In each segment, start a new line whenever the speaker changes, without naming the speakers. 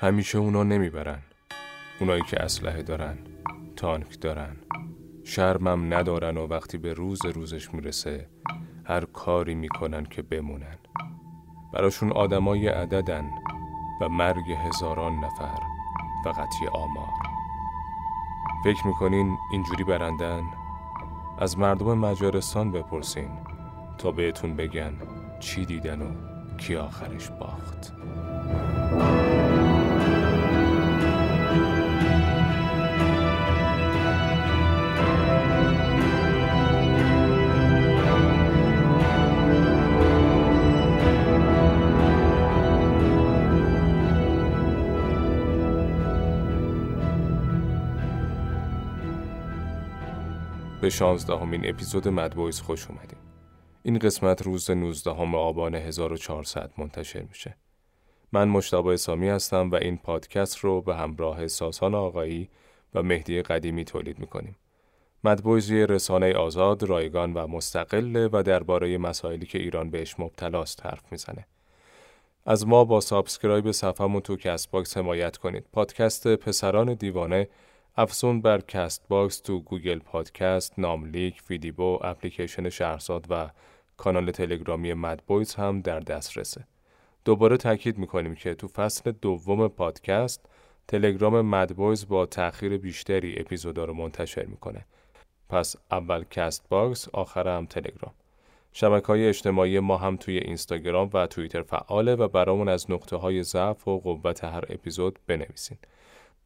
همیشه اونا نمی‌برن. اونایی که اسلحه دارن تانک دارن شرمم ندارن و وقتی به روز روزش می‌رسه هر کاری می‌کنن که بمونن. براشون آدمای عددن و مرگ هزاران نفر فقط یه آمار. فکر می‌کنین اینجوری برندن؟ از مردم مجارستان بپرسین تا بهتون بگن چی دیدن و کی آخرش باخت. به شانزدهمین اپیزود مدبویز خوش اومدیم. این قسمت روز 19 آبان 1400 منتشر میشه. من مجتبی اسامی هستم و این پادکست رو به همراه ساسان آقایی و مهدی قدیمی تولید می‌کنیم. مدبویز رسانه آزاد، رایگان و مستقله و درباره مسائلی که ایران بهش مبتلاست حرف می‌زنه. از ما با subscribe صفحمون تو Castbox حمایت کنید. پادکست پسران دیوانه افزون بر Castbox تو Google Podcast، ناملیک، فیدیبو، اپلیکیشن شهرزاد و کانال تلگرامی مدبویز هم در دسترسه. دوباره تاکید می‌کنیم که تو فصل دوم پادکست تلگرام مدبویز با تأخیر بیشتری اپیزودا رو منتشر می‌کنه. پس اول Castbox، آخر هم تلگرام. شبکه های اجتماعی ما هم توی اینستاگرام و توییتر فعاله و برامون از نقطه های ضعف و قوت هر اپیزود بنویسین.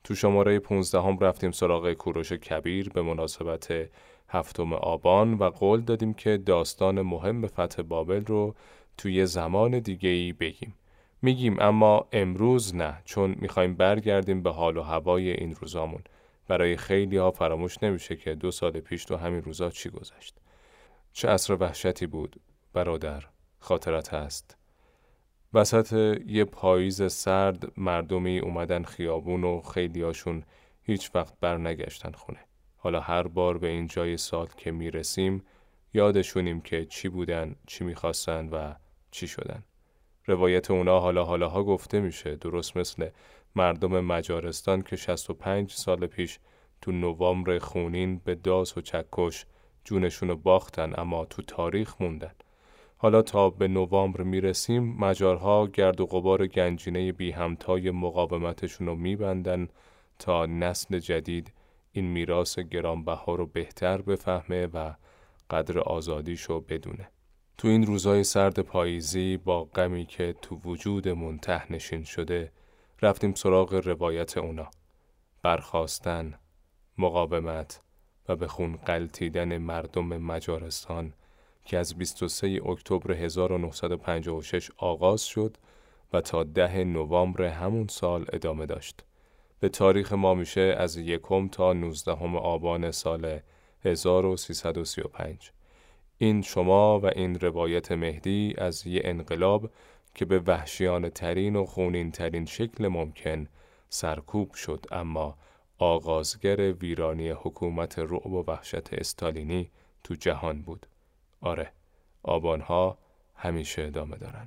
تو شماره 15 هم رفتیم سراغ کوروش کبیر به مناسبت هفتم آبان و قول دادیم که داستان مهم فتح بابل رو توی زمان دیگه ای بگیم. میگیم اما امروز نه چون می‌خوایم برگردیم به حال و هوای این روزامون. برای خیلی ها فراموش نمیشه که دو سال پیش تو همین روزا چی گذشت. چه عصر وحشتی بود برادر خاطرت هست. وسط یه پاییز سرد مردمی اومدن خیابون و خیلیاشون هیچ وقت برنگشتن خونه. حالا هر بار به این جای سال که می‌رسیم یادشونیم که چی بودن، چی می‌خواستن و چی شدن. روایت اونا حالا حالاها گفته میشه درست مثل مردم مجارستان که 65 سال پیش تو نوامبر خونین به داس و چکش جونشونو باختن اما تو تاریخ موندن. حالا تا به نوامبر می‌رسیم مجارها گرد و غبار گنجینه بی همتای مقاومتشون رو میبندن تا نسل جدید این میراث گرانبها رو بهتر بفهمه و قدر آزادیشو بدونه. تو این روزای سرد پاییزی با غمی که تو وجود منته نشین شده رفتیم سراغ روایت اونا. برخواستن، مقاومت و به خون قلتیدن مردم مجارستان که از 23 اکتبر 1956 آغاز شد و تا ده نوامبر همون سال ادامه داشت. به تاریخ ما میشه از یکم تا 19 آبان سال 1335. این شما و این روایت مهدی از یه انقلاب که به وحشیان ترین و خونین ترین شکل ممکن سرکوب شد اما آغازگر ویرانی حکومت رعب و وحشت استالینی تو جهان بود. آره آبانها همیشه ادامه دارن.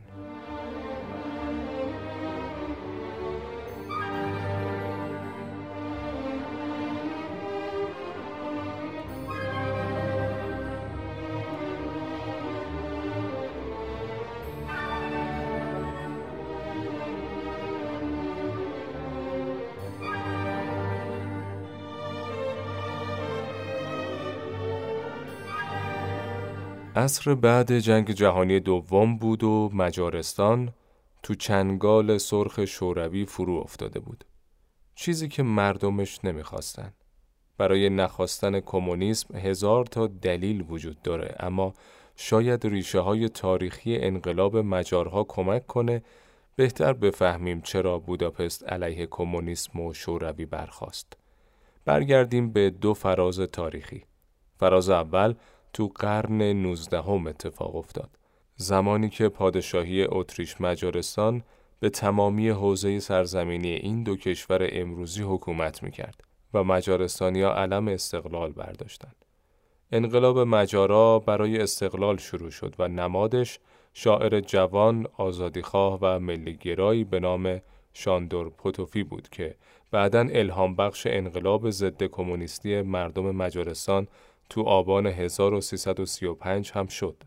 عصر بعد جنگ جهانی دوم بود و مجارستان تو چنگال سرخ شوروی فرو افتاده بود. چیزی که مردمش نمی‌خواستن. برای نخواستن کمونیسم هزار تا دلیل وجود داره اما شاید ریشه های تاریخی انقلاب مجارها کمک کنه بهتر بفهمیم چرا بوداپست علیه کمونیسم و شوروی برخواست. برگردیم به دو فراز تاریخی. فراز اول تو قرن 19 هم اتفاق افتاد. زمانی که پادشاهی اتریش مجارستان به تمامی حوزه سرزمینی این دو کشور امروزی حکومت می‌کرد و مجارستانیا علم استقلال برداشتند. انقلاب مجارا برای استقلال شروع شد و نمادش شاعر جوان، آزادیخواه و ملیگرایی به نام شاندور پوتوفی بود که بعدا الهام بخش انقلاب ضد کمونیستی مردم مجارستان تو آبان 1335 هم شد.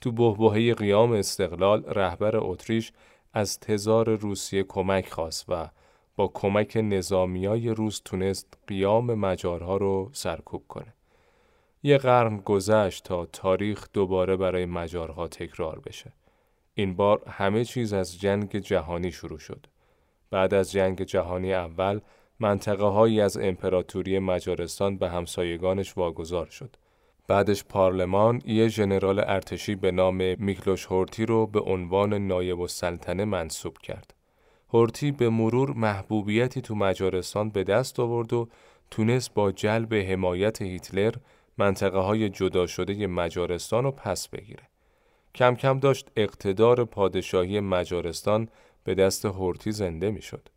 تو بهبهه قیام استقلال رهبر اتریش از تزار روسیه کمک خواست و با کمک نظامیای روس تونست قیام مجارها رو سرکوب کنه. یه قرن گذشت تا تاریخ دوباره برای مجارها تکرار بشه. این بار همه چیز از جنگ جهانی شروع شد. بعد از جنگ جهانی اول منطقه هایی از امپراتوری مجارستان به همسایگانش واگذار شد. بعدش پارلمان یه ژنرال ارتشی به نام میکلوش هورتی رو به عنوان نایب السلطنه منصوب کرد. هورتی به مرور محبوبیتی تو مجارستان به دست آورد و تونست با جلب حمایت هیتلر منطقه های جدا شده مجارستان رو پس بگیره. کم کم داشت اقتدار پادشاهی مجارستان به دست هورتی زنده می‌شد.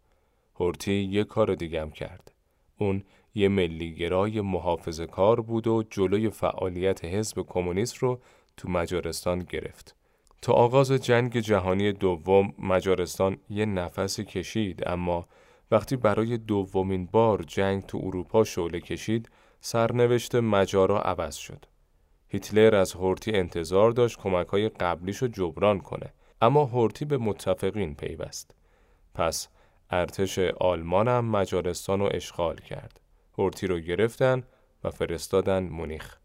هورتی یه کار دیگم کرد. اون یه ملیگرای محافظ کار بود و جلوی فعالیت حزب کمونیست رو تو مجارستان گرفت. تا آغاز جنگ جهانی دوم مجارستان یه نفسی کشید اما وقتی برای دومین بار جنگ تو اروپا شعله کشید سرنوشت مجارا عوض شد. هیتلر از هورتی انتظار داشت کمک های قبلیش جبران کنه اما هورتی به متفقین پیوست. پس ارتش آلمان هم مجارستان رو اشغال کرد. هورتی رو گرفتن و فرستادن مونیخ.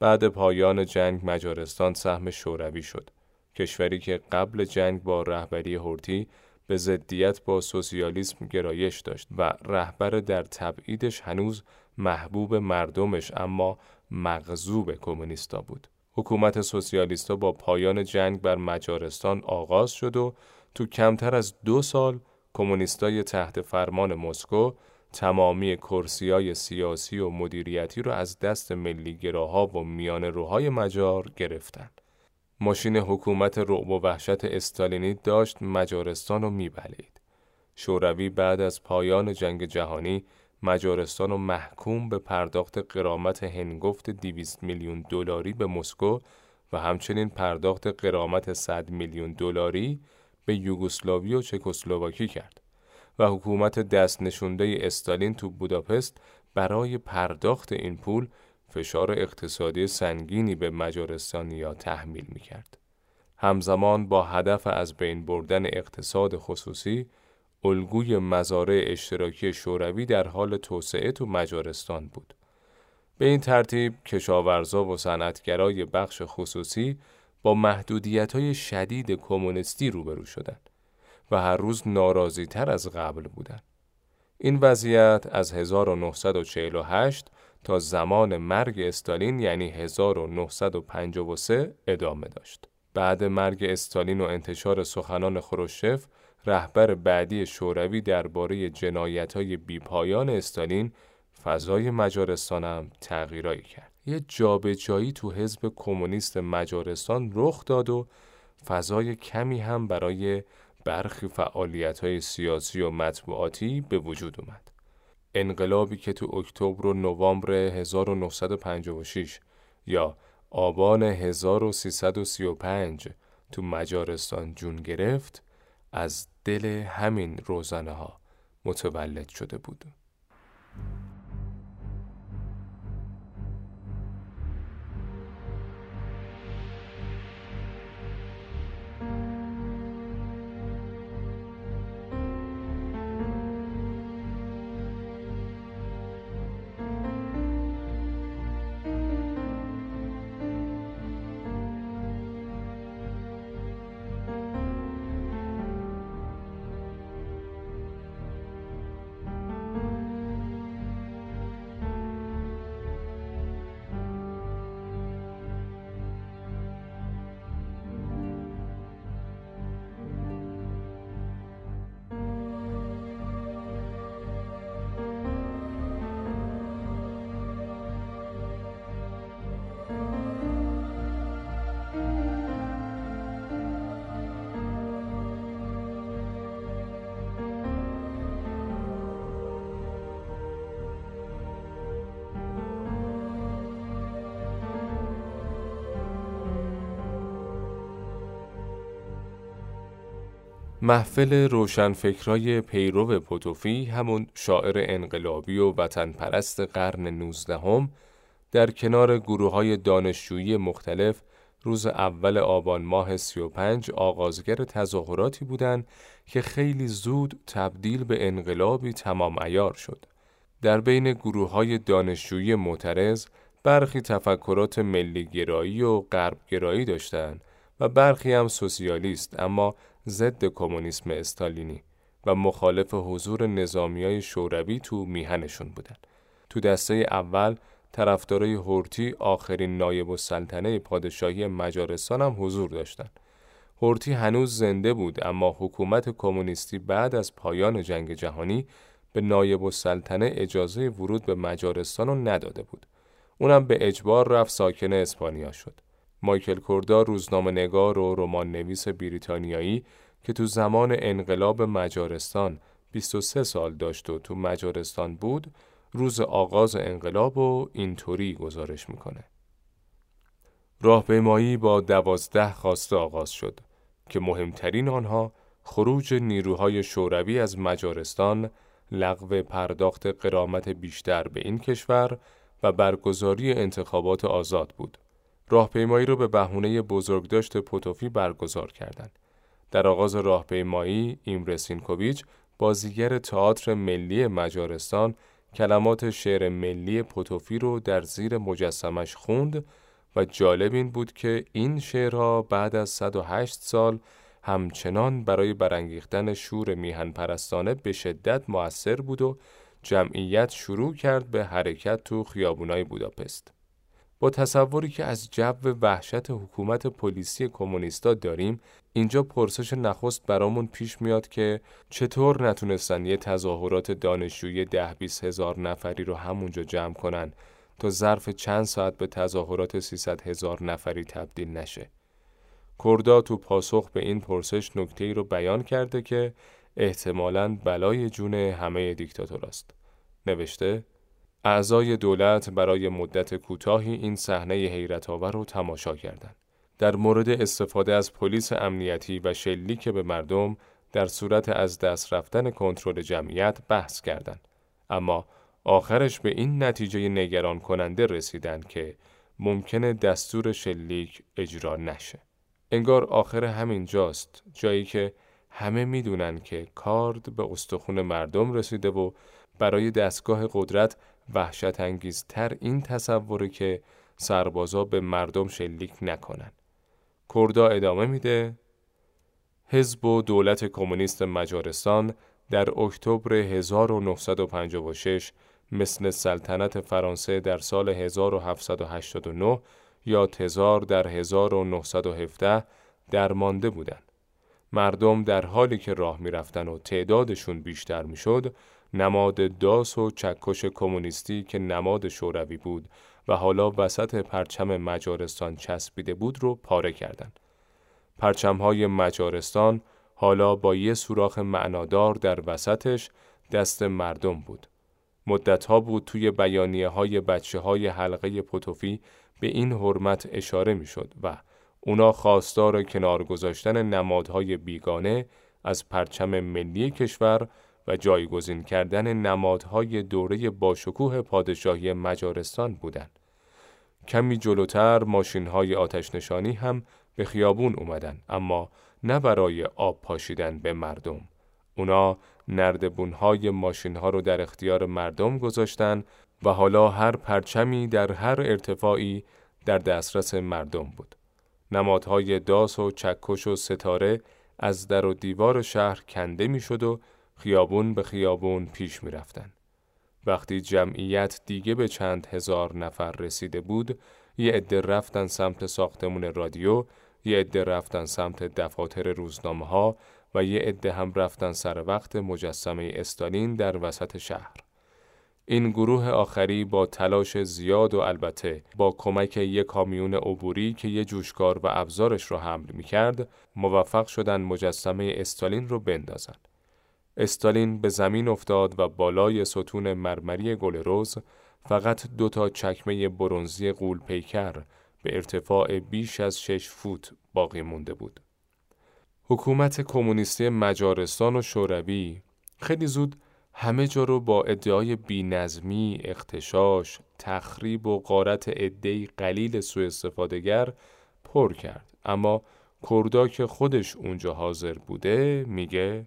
بعد پایان جنگ مجارستان سهم شوروی شد. کشوری که قبل جنگ با رهبری هورتی به ضدیت با سوسیالیسم گرایش داشت و رهبر در تبعیدش هنوز محبوب مردمش اما مغزوب کمونیستا بود. حکومت سوسیالیستا با پایان جنگ بر مجارستان آغاز شد و تو کمتر از دو سال کمونیستای تحت فرمان مسکو تمامی کرسیای سیاسی و مدیریتی رو از دست ملیگراها و میان روهای مجار گرفتن. ماشین حکومت رعب و وحشت استالینی داشت مجارستان رو میبلید. شوروی بعد از پایان جنگ جهانی مجارستان رو محکوم به پرداخت قرامت هنگفت 200 میلیون دلاری به مسکو و همچنین پرداخت قرامت 100 میلیون دلاری به یوگسلاوی و چکسلواکی کرد و حکومت دست نشونده استالین تو بوداپست برای پرداخت این پول فشار اقتصادی سنگینی به مجارستانیا تحمیل می کرد. همزمان با هدف از بین بردن اقتصاد خصوصی الگوی مزارع اشتراکی شوروی در حال توسعه تو مجارستان بود. به این ترتیب کشاورزا و صنعتگرای بخش خصوصی با محدودیت های شدید کمونیستی روبرو شدند و هر روز ناراضی تر از قبل بودند. این وضعیت از 1948 تا زمان مرگ استالین یعنی 1953 ادامه داشت. بعد مرگ استالین و انتشار سخنان خروشف رهبر بعدی شوروی درباره جنایت‌های بیپایان استالین فضای مجارستان هم تغییرایی کرد. یه جابجایی تو حزب کمونیست مجارستان رخ داد و فضای کمی هم برای برخی فعالیت‌های سیاسی و مطبوعاتی به وجود اومد. انقلابی که تو اکتبر و نوامبر 1956 یا آبان 1335 تو مجارستان جون گرفت از دل همین روزنه ها متولد شده بود. محفل روشنفکرای پیرو پوتوفی همون شاعر انقلابی و وطن پرست قرن نوزدهم در کنار گروه های دانشجویی مختلف روز اول آبان ماه 35 آغازگر تظاهراتی بودند که خیلی زود تبدیل به انقلابی تمام ایار شد. در بین گروه های دانشجویی معترض برخی تفکرات ملیگرایی و غربگرایی داشتند و برخی هم سوسیالیست اما ضد کمونیسم استالینی و مخالف حضور نظامی های شوروی تو میهنشون بودن. تو دسته اول طرفدارای هورتی آخرین نایب السلطنه پادشاهی مجارستان هم حضور داشتند. هورتی هنوز زنده بود اما حکومت کمونیستی بعد از پایان جنگ جهانی به نایب السلطنه اجازه ورود به مجارستان رو نداده بود. اونم به اجبار رفت ساکن اسپانیا شد. مایکل کوردا روزنامه نگار و رمان نویس بریتانیایی که تو زمان انقلاب مجارستان 23 سال داشت و تو مجارستان بود روز آغاز انقلاب و اینطوری گزارش می‌کنه. راهپیمایی با دوازده خواسته آغاز شد که مهمترین آنها خروج نیروهای شوروی از مجارستان، لغو پرداخت قرامت بیشتر به این کشور و برگزاری انتخابات آزاد بود. راهپیمایی را به بهونه بزرگداشت پوتوفی برگزار کردند. در آغاز راهپیمایی ایمرسینکوویچ بازیگر تئاتر ملی مجارستان کلمات شعر ملی پوتوفی رو در زیر مجسمش خوند و جالب این بود که این شعرها بعد از 108 سال همچنان برای برانگیختن شور میهن پرستانه به شدت موثر بود و جمعیت شروع کرد به حرکت تو خیابونای بوداپست. با تصوری که از جو وحشت حکومت پلیسی کمونیستا داریم اینجا پرسش نخست برامون پیش میاد که چطور نتونستن یه تظاهرات دانشجویی ده بیس هزار نفری رو همونجا جمع کنن تا ظرف چند ساعت به تظاهرات 300 هزار نفری تبدیل نشه. کردا تو پاسخ به این پرسش نکته ای رو بیان کرده که احتمالاً بلای جون همه دیکتاتوراست. نوشته اعضای دولت برای مدت کوتاهی این صحنه حیرت آور رو تماشا کردند. در مورد استفاده از پلیس امنیتی و شلیک به مردم در صورت از دست رفتن کنترل جمعیت بحث کردند. اما آخرش به این نتیجه نگران کننده رسیدند که ممکنه دستور شلیک اجرا نشه. انگار آخر همین جاست جایی که همه می‌دونن که کارد به استخون مردم رسیده و برای دستگاه قدرت وحشت انگیزتر این تصوره که سربازا به مردم شلیک نکنن. کردا ادامه میده حزب و دولت کمونیست مجارستان در اکتبر 1956 مثل سلطنت فرانسه در سال 1789 یا تزار در 1917 درمانده بودند. مردم در حالی که راه می‌رفتن و تعدادشون بیشتر می‌شد نماد داس و چکش کمونیستی که نماد شوروی بود و حالا وسط پرچم مجارستان چسبیده بود رو پاره کردند. پرچمهای مجارستان حالا با یه سوراخ معنادار در وسطش دست مردم بود. مدتها بود توی بیانیه های بچه های حلقه پوتوفی به این حرمت اشاره می شد و اونا خواستار کنار گذاشتن نمادهای بیگانه از پرچم ملی کشور و جایگزین کردن نمادهای دوره باشکوه پادشاهی مجارستان بودند. کمی جلوتر ماشین های آتش نشانی هم به خیابون اومدن اما نه برای آب پاشیدن به مردم. اونا نردبون های ماشین ها رو در اختیار مردم گذاشتن و حالا هر پرچمی در هر ارتفاعی در دسترس مردم بود. نمادهای داس و چکش و ستاره از در و دیوار شهر کنده می‌شد و خیابون به خیابون پیش می رفتن. وقتی جمعیت دیگه به چند هزار نفر رسیده بود، یه عده رفتن سمت ساختمون رادیو، یه عده رفتن سمت دفاتر روزنامه ها و یه عده هم رفتن سر وقت مجسمه استالین در وسط شهر. این گروه آخری با تلاش زیاد و البته با کمک یک کامیون عبوری که یه جوشکار و ابزارش رو حمل می کرد موفق شدن مجسمه استالین رو بندازن. استالین به زمین افتاد و بالای ستون مرمری گل روز فقط دو تا چکمه برونزی قول پیکر به ارتفاع بیش از شش فوت باقی مونده بود. حکومت کمونیستی مجارستان و شوروی خیلی زود همه جا رو با ادعای بینظمی، اختشاش، تخریب و قارت عدهای قلیل سوء استفادهگر پر کرد. اما کردا که خودش اونجا حاضر بوده میگه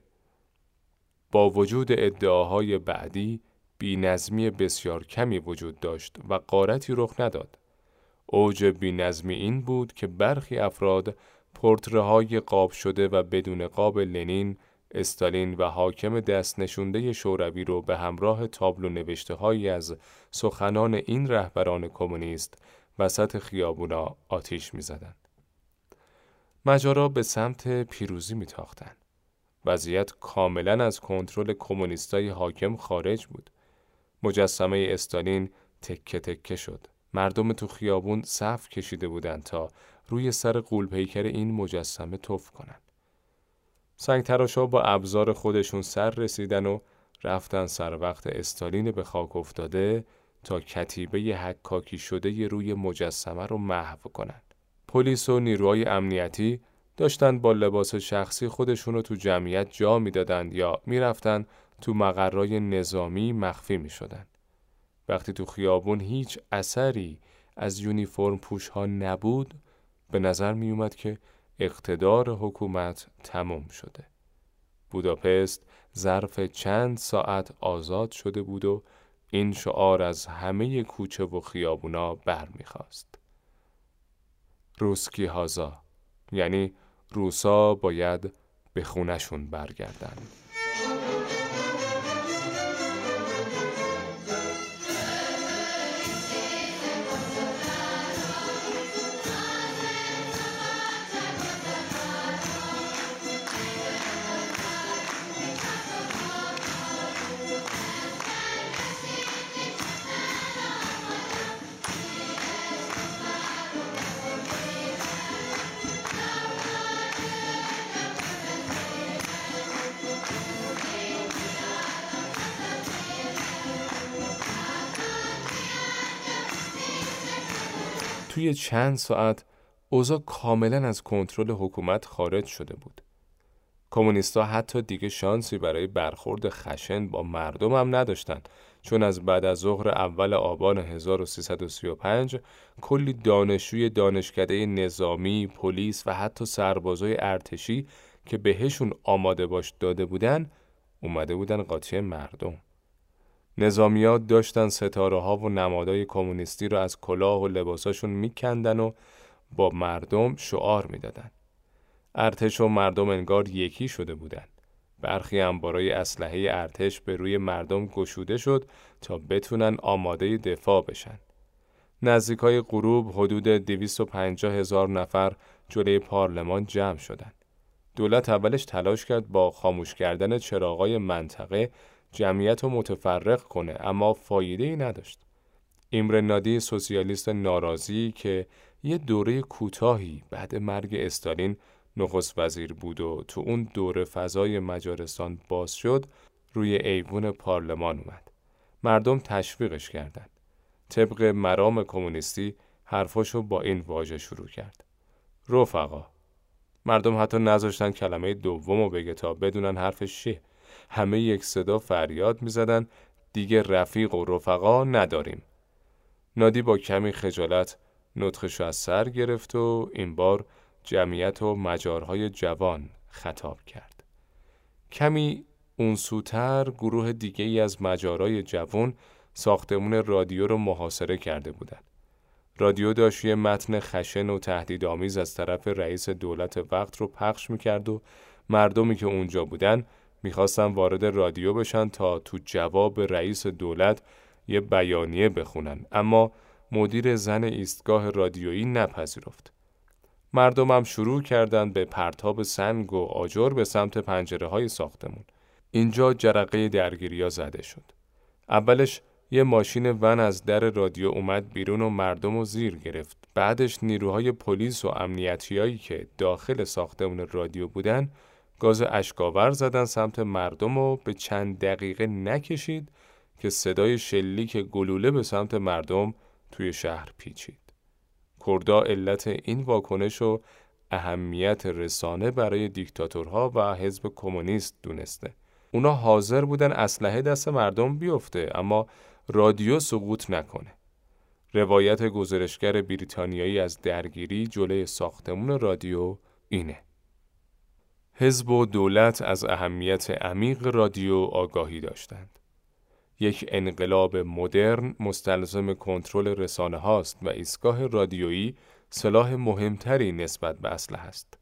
با وجود ادعاهای بعدی بینظمی بسیار کمی وجود داشت و قارتی رخ نداد. اوج بینظمی این بود که برخی افراد پورتره های قاب شده و بدون قاب لنین، استالین و حاکم دست نشونده شوروی رو به همراه تابلو نوشته هایی از سخنان این رهبران کمونیست وسط خیابونا آتیش می زدن. مجارا به سمت پیروزی می تاختن. وضعیت کاملا از کنترل کمونیستای حاکم خارج بود. مجسمه استالین تکه تکه شد. مردم تو خیابون صف کشیده بودند تا روی سر قولپیکر این مجسمه توف کنن. سنگ تراشا با ابزار خودشون سر رسیدن و رفتن سر وقت استالین به خاک افتاده تا کتیبه حکاکی شده ی روی مجسمه رو محو کنن. پلیس و نیروهای امنیتی داشتن با لباس شخصی خودشون رو تو جمعیت جا می‌دادند یا می‌رفتن تو مقرای نظامی مخفی می شدن. وقتی تو خیابون هیچ اثری از یونیفرم پوش ها نبود به نظر می اومد که اقتدار حکومت تمام شده. بوداپست ظرف چند ساعت آزاد شده بود و این شعار از همه کوچه و خیابونا برمیخواست. روسکی هازا یعنی روسا باید به خونشون برگردن. توی چند ساعت اوضاع کاملا از کنترل حکومت خارج شده بود. کمونیستا حتی دیگه شانسی برای برخورد خشن با مردم هم نداشتن چون از بعد از ظهر اول آبان 1335 کلی دانشجوی دانشکده نظامی، پلیس و حتی سربازای ارتشی که بهشون آماده باش داده بودن اومده بودن قاطی مردم. نظامیات داشتن ستاره ها و نمادای کمونیستی رو از کلاه و لباساشون میکندن و با مردم شعار می‌دادن. ارتش و مردم انگار یکی شده بودن. برخی هم برای اسلحه ارتش به روی مردم گشوده شد تا بتونن آماده دفاع بشن. نزدیک های غروب حدود 250 هزار نفر جلوی پارلمان جمع شدند. دولت اولش تلاش کرد با خاموش کردن چراغای منطقه جمعیت رو متفرق کنه اما فایده ای نداشت. ایمر نادی سوسیالیست ناراضی که یه دوره کوتاهی بعد مرگ استالین نخست وزیر بود و تو اون دوره فضای مجارستان باز شد روی ایوون پارلمان اومد. مردم تشویقش کردند. طبق مرام کمونیستی حرفاشو با این واژه شروع کرد. رفقا مردم حتی نذاشتن کلمه دوم بگه تا بدونن حرفش چیه. همه یک صدا فریاد می‌زدن دیگه رفیق و رفقا نداریم. نادی با کمی خجالت نطخش از سر گرفت و این بار جمعیت و مجارهای جوان خطاب کرد. کمی اون سوتر گروه دیگه ای از مجارای جوان ساختمون رادیو رو محاصره کرده بودند. رادیو داشت یه متن خشن و تهدیدآمیز از طرف رئیس دولت وقت رو پخش می‌کرد و مردمی که اونجا بودن می‌خواستن وارد رادیو بشن تا تو جواب رئیس دولت یه بیانیه بخونن اما مدیر زن ایستگاه رادیویی نپذیرفت. مردمم شروع کردند به پرتاب سنگ و آجر به سمت پنجره های ساختمون. اینجا جرقه درگیریا زده شد. اولش یه ماشین ون از در رادیو اومد بیرون و مردم رو زیر گرفت. بعدش نیروهای پلیس و امنیتیایی که داخل ساختمون رادیو بودن گاز اشکاور زدن سمت مردم و به چند دقیقه نکشید که صدای شلیک گلوله به سمت مردم توی شهر پیچید. کردا علت این واکنش رو اهمیت رسانه برای دیکتاتورها و حزب کمونیست دونسته. اونا حاضر بودن اسلحه دست مردم بیفته اما رادیو سقوط نکنه. روایت گزارشگر بریتانیایی از درگیری جلوی ساختمون رادیو اینه. حزب و دولت از اهمیت عمیق رادیو آگاهی داشتند. یک انقلاب مدرن مستلزم کنترل رسانه هاست و ایستگاه رادیویی سلاح مهمتری نسبت به اسلحه است.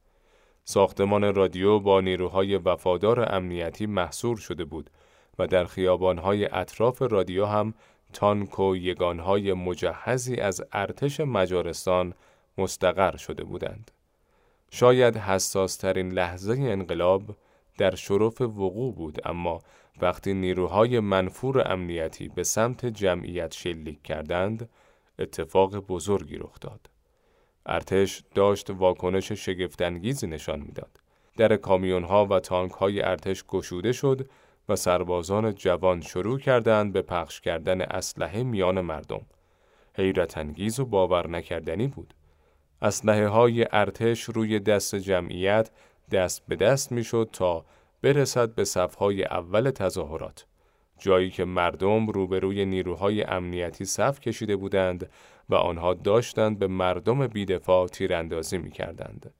ساختمان رادیو با نیروهای وفادار امنیتی محصور شده بود و در خیابانهای اطراف رادیو هم تانک و یگانهای مجهزی از ارتش مجارستان مستقر شده بودند. شاید حساسترین لحظه انقلاب در شرف وقوع بود اما وقتی نیروهای منفور امنیتی به سمت جمعیت شلیک کردند اتفاق بزرگی رخ داد. ارتش داشت واکنش شگفتانگیزی نشان می‌داد. در کامیون ها و تانک های ارتش گشوده شد و سربازان جوان شروع کردند به پخش کردن اسلحه میان مردم. حیرت انگیز و باور نکردنی بود. اسلحه های ارتش روی دست جمعیت دست به دست می‌شد تا برسد به صفهای اول تظاهرات. جایی که مردم روبروی نیروهای امنیتی صف کشیده بودند و آنها داشتند به مردم بیدفاع تیراندازی می کردند.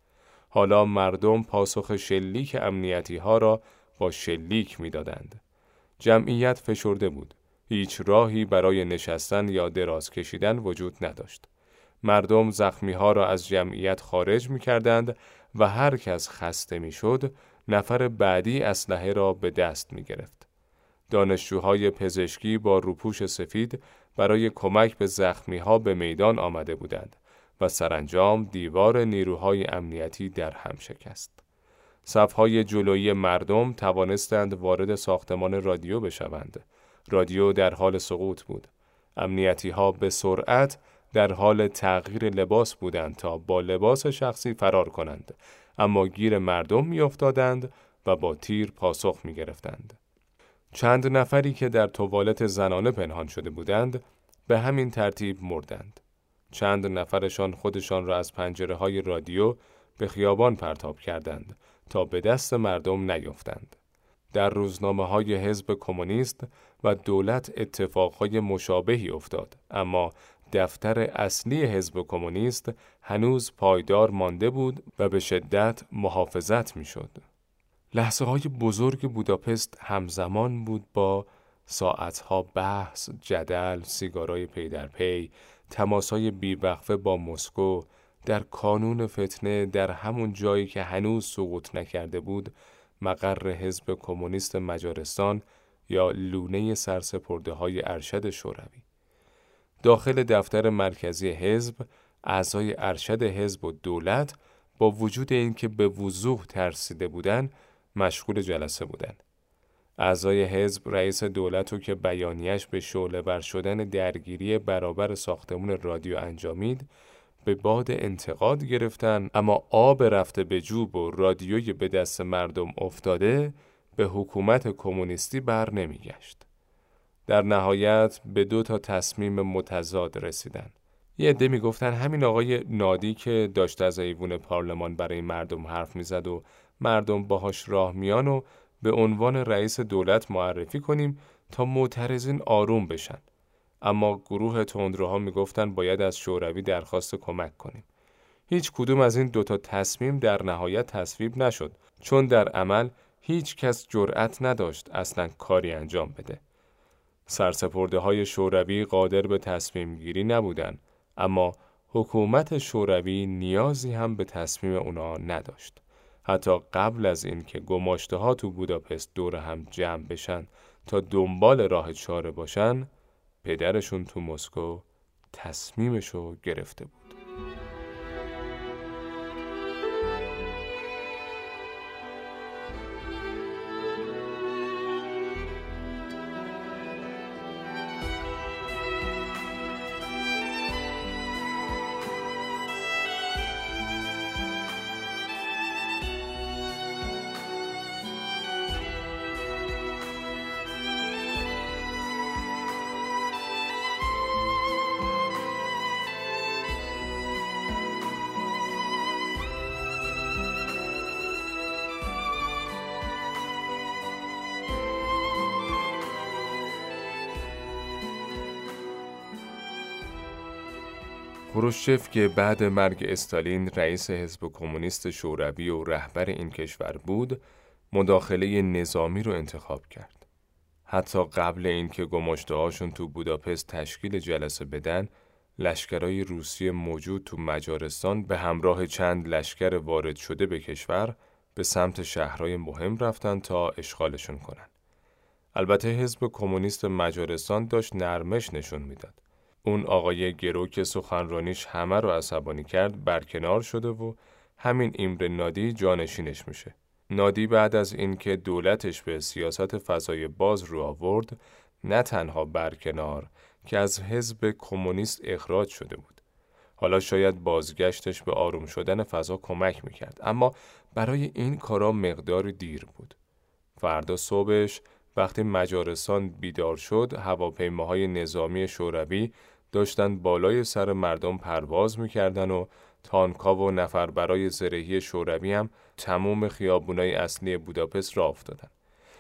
حالا مردم پاسخ شلیک امنیتی ها را با شلیک می دادند. جمعیت فشرده بود. هیچ راهی برای نشستن یا دراز کشیدن وجود نداشت. مردم زخمی ها را از جمعیت خارج می کردند و هر کس خسته می شد نفر بعدی اسلحه را به دست می گرفت. دانشجوهای پزشکی با روپوش سفید برای کمک به زخمی ها به میدان آمده بودند و سرانجام دیوار نیروهای امنیتی در هم شکست. صفهای جلویی مردم توانستند وارد ساختمان رادیو بشوند. رادیو در حال سقوط بود. امنیتی ها به سرعت در حال تغییر لباس بودند تا با لباس شخصی فرار کنند اما گیر مردم میافتادند و با تیر پاسخ می گرفتند. چند نفری که در توالت زنانه پنهان شده بودند به همین ترتیب مردند. چند نفرشان خودشان را از پنجره های رادیو به خیابان پرتاب کردند تا به دست مردم نیفتند. در روزنامه های حزب کمونیست و دولت اتفاقهای مشابهی افتاد اما دفتر اصلی حزب کمونیست هنوز پایدار مانده بود و به شدت محافظت می‌شد. لحظه های بزرگ بوداپست همزمان بود با ساعتها بحث، جدل، سیگارای پی در پی، تماسای بیوقفه با مسکو، در کانون فتنه در همون جایی که هنوز سقوط نکرده بود مقر حزب کمونیست مجارستان یا لونه سرسپرده های ارشد شوروی داخل دفتر مرکزی حزب اعضای ارشد حزب و دولت با وجود اینکه به وضوح ترسیده بودند مشغول جلسه بودند اعضای حزب رئیس دولت رو که بیانیش به شعله بر شدن درگیری برابر ساختمون رادیو انجامید به باد انتقاد گرفتن اما آب رفته به جوب و رادیوی به دست مردم افتاده به حکومت کمونیستی بر نمیگشت. در نهایت به دو تا تصمیم متضاد رسیدن. یه عده می‌گفتن همین آقای نادی که داشت از ایوون پارلمان برای مردم حرف می‌زد و مردم باهاش راه میان و به عنوان رئیس دولت معرفی کنیم تا معترضین آروم بشن. اما گروه تندروها می‌گفتن باید از شوروی درخواست کمک کنیم. هیچ کدوم از این دوتا تصمیم در نهایت تصویب نشد چون در عمل هیچ کس جرأت نداشت اصلا کاری انجام بده. سرسپرده های شوروی قادر به تصمیم گیری نبودن اما حکومت شوروی نیازی هم به تصمیم اونا نداشت. حتی قبل از اینکه گماشته ها تو بوداپست دور هم جمع بشن تا دنبال راه چاره باشن پدرشون تو مسکو تصمیمشو گرفته بود. خروشچف که بعد مرگ استالین رئیس حزب کمونیست شوروی و رهبر این کشور بود، مداخله نظامی رو انتخاب کرد. حتی قبل اینکه گماشته تو بوداپست تشکیل جلسه بدن، لشکرهای روسیه موجود تو مجارستان به همراه چند لشکر وارد شده به کشور به سمت شهرهای مهم رفتن تا اشغالشون کنن. البته حزب کمونیست مجارستان داشت نرمش نشون می‌داد. اون آقای گرو که سخنرانیش همه رو عصبانی کرد برکنار شده و همین ایمر نادی جانشینش میشه. نادی بعد از اینکه دولتش به سیاست فضای باز رو آورد نه تنها برکنار که از حزب کمونیست اخراج شده بود. حالا شاید بازگشتش به آروم شدن فضا کمک می‌کرد اما برای این کارا مقدار دیر بود. فردا صبحش وقتی مجارستان بیدار شد هواپیماهای نظامی شوروی داشتن بالای سر مردم پرواز می‌کردن و تانکا و نفر برای زرهی شوروی هم تموم خیابونای اصلی بوداپست را افتادن.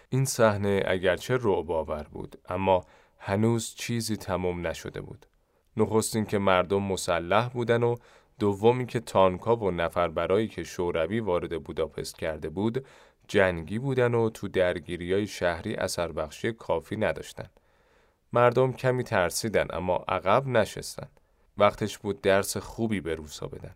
این صحنه اگرچه رعب بود اما هنوز چیزی تمام نشده بود. نخستین که مردم مسلح بودن و دومی که تانکا و نفر برایی که شوروی وارد بوداپست کرده بود جنگی بودن و تو درگیری های شهری اثر بخشی کافی نداشتن. مردم کمی ترسیدن اما عقب نشستن. وقتش بود درس خوبی به روسا بدن.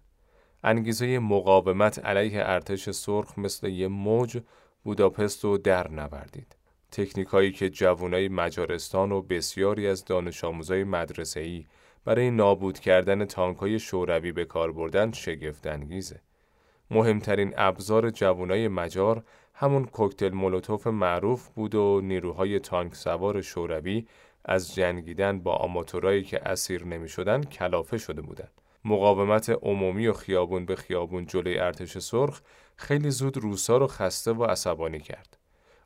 انگیزه مقاومت علیه ارتش سرخ مثل یه موج بوداپست رو در نوردید. تکنیکایی که جوانای مجارستان و بسیاری از دانش آموزای مدرسه‌ای برای نابود کردن تانکای شوروی به کار بردن شگفت انگیزه. مهمترین ابزار جوانای مجار همون کوکتل مولوتوف معروف بود و نیروهای تانک سوار شوروی از جنگیدن با آماتورایی که اسیر نمی شدن کلافه شده بودند. مقاومت عمومی و خیابون به خیابون جلوی ارتش سرخ خیلی زود روسا رو خسته و عصبانی کرد.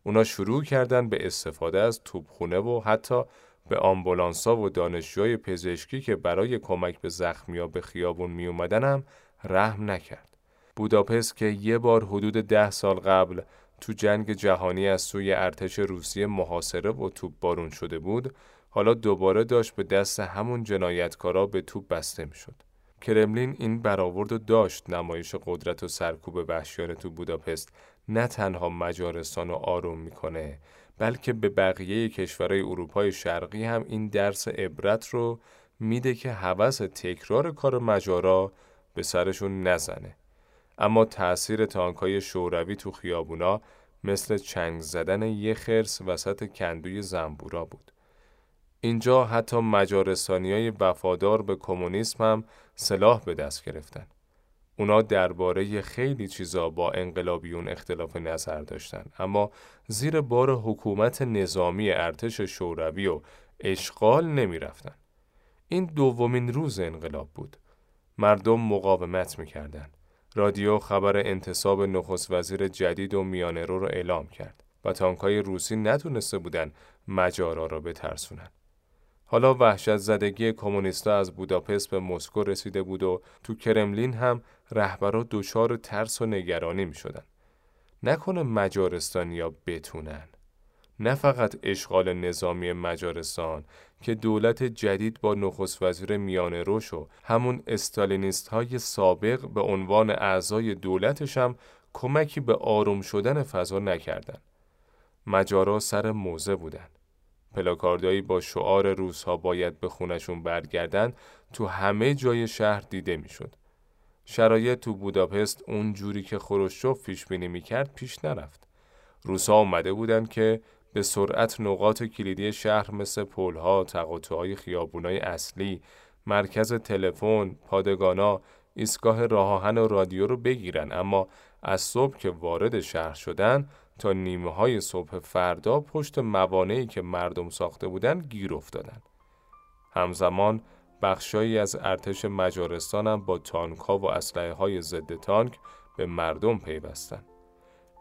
اونا شروع کردن به استفاده از توپخونه و حتی به آمبولانسا و دانشجوی پزشکی که برای کمک به زخمیا به خیابون می اومدن هم رحم نکرد. بوداپست که یه بار حدود ده سال قبل تو جنگ جهانی از سوی ارتش روسیه محاصره و توپ بارون شده بود حالا دوباره داشت به دست همون جنایتکارا به توپ بسته می‌شد. کرملین این برآورد داشت نمایش قدرت و سرکوب وحشیانه تو بوداپست نه تنها مجارستان رو آروم می‌کنه بلکه به بقیه کشورهای اروپای شرقی هم این درس عبرت رو میده که هوس تکرار کار مجارا به سرشون نزنه اما تأثیر تانکای شوروی تو خیابونا مثل چنگ زدن یه خرس وسط کندوی زنبورا بود. اینجا حتی مجارستانی های وفادار به کمونیسم هم سلاح به دست گرفتن. اونا درباره خیلی چیزا با انقلابیون اختلاف نظر داشتن اما زیر بار حکومت نظامی ارتش شوروی و اشغال نمی رفتن. این دومین روز انقلاب بود. مردم مقاومت می‌کردند. رادیو خبر انتصاب نخست وزیر جدید و میانرو را اعلام کرد و تانکای روسی نتونسته بودن مجارا را بترسونن. حالا وحشت زدگی کمونیستا از بوداپست به مسکو رسیده بود و تو کرملین هم رهبرا دچار ترس و نگرانی می شدن. نکنه مجارستانیا بتونن. نه فقط اشغال نظامی مجارستان که دولت جدید با نخست وزیر میان روش و همون استالینیست های سابق به عنوان اعضای دولتش هم کمکی به آروم شدن فضا نکردن. مجارا سر موزه بودن. پلاکاردهایی با شعار روزها باید به خونشون برگردن تو همه جای شهر دیده می‌شد. شرایط تو بوداپست اون جوری که خروشچوف پیش بینی می‌کرد پیش نرفت. روسا اومده بودن که به سرعت نقاط کلیدی شهر مثل پلها، تقاطعهای خیابونای اصلی، مرکز تلفن، پادگانا، ایستگاه راهان و رادیو رو بگیرن اما از صبح که وارد شهر شدن تا نیمه های صبح فردا پشت موانعی که مردم ساخته بودن گیر افتادن. همزمان بخشایی از ارتش مجارستان هم با تانکها و اسلحه های ضد تانک به مردم پیوستند.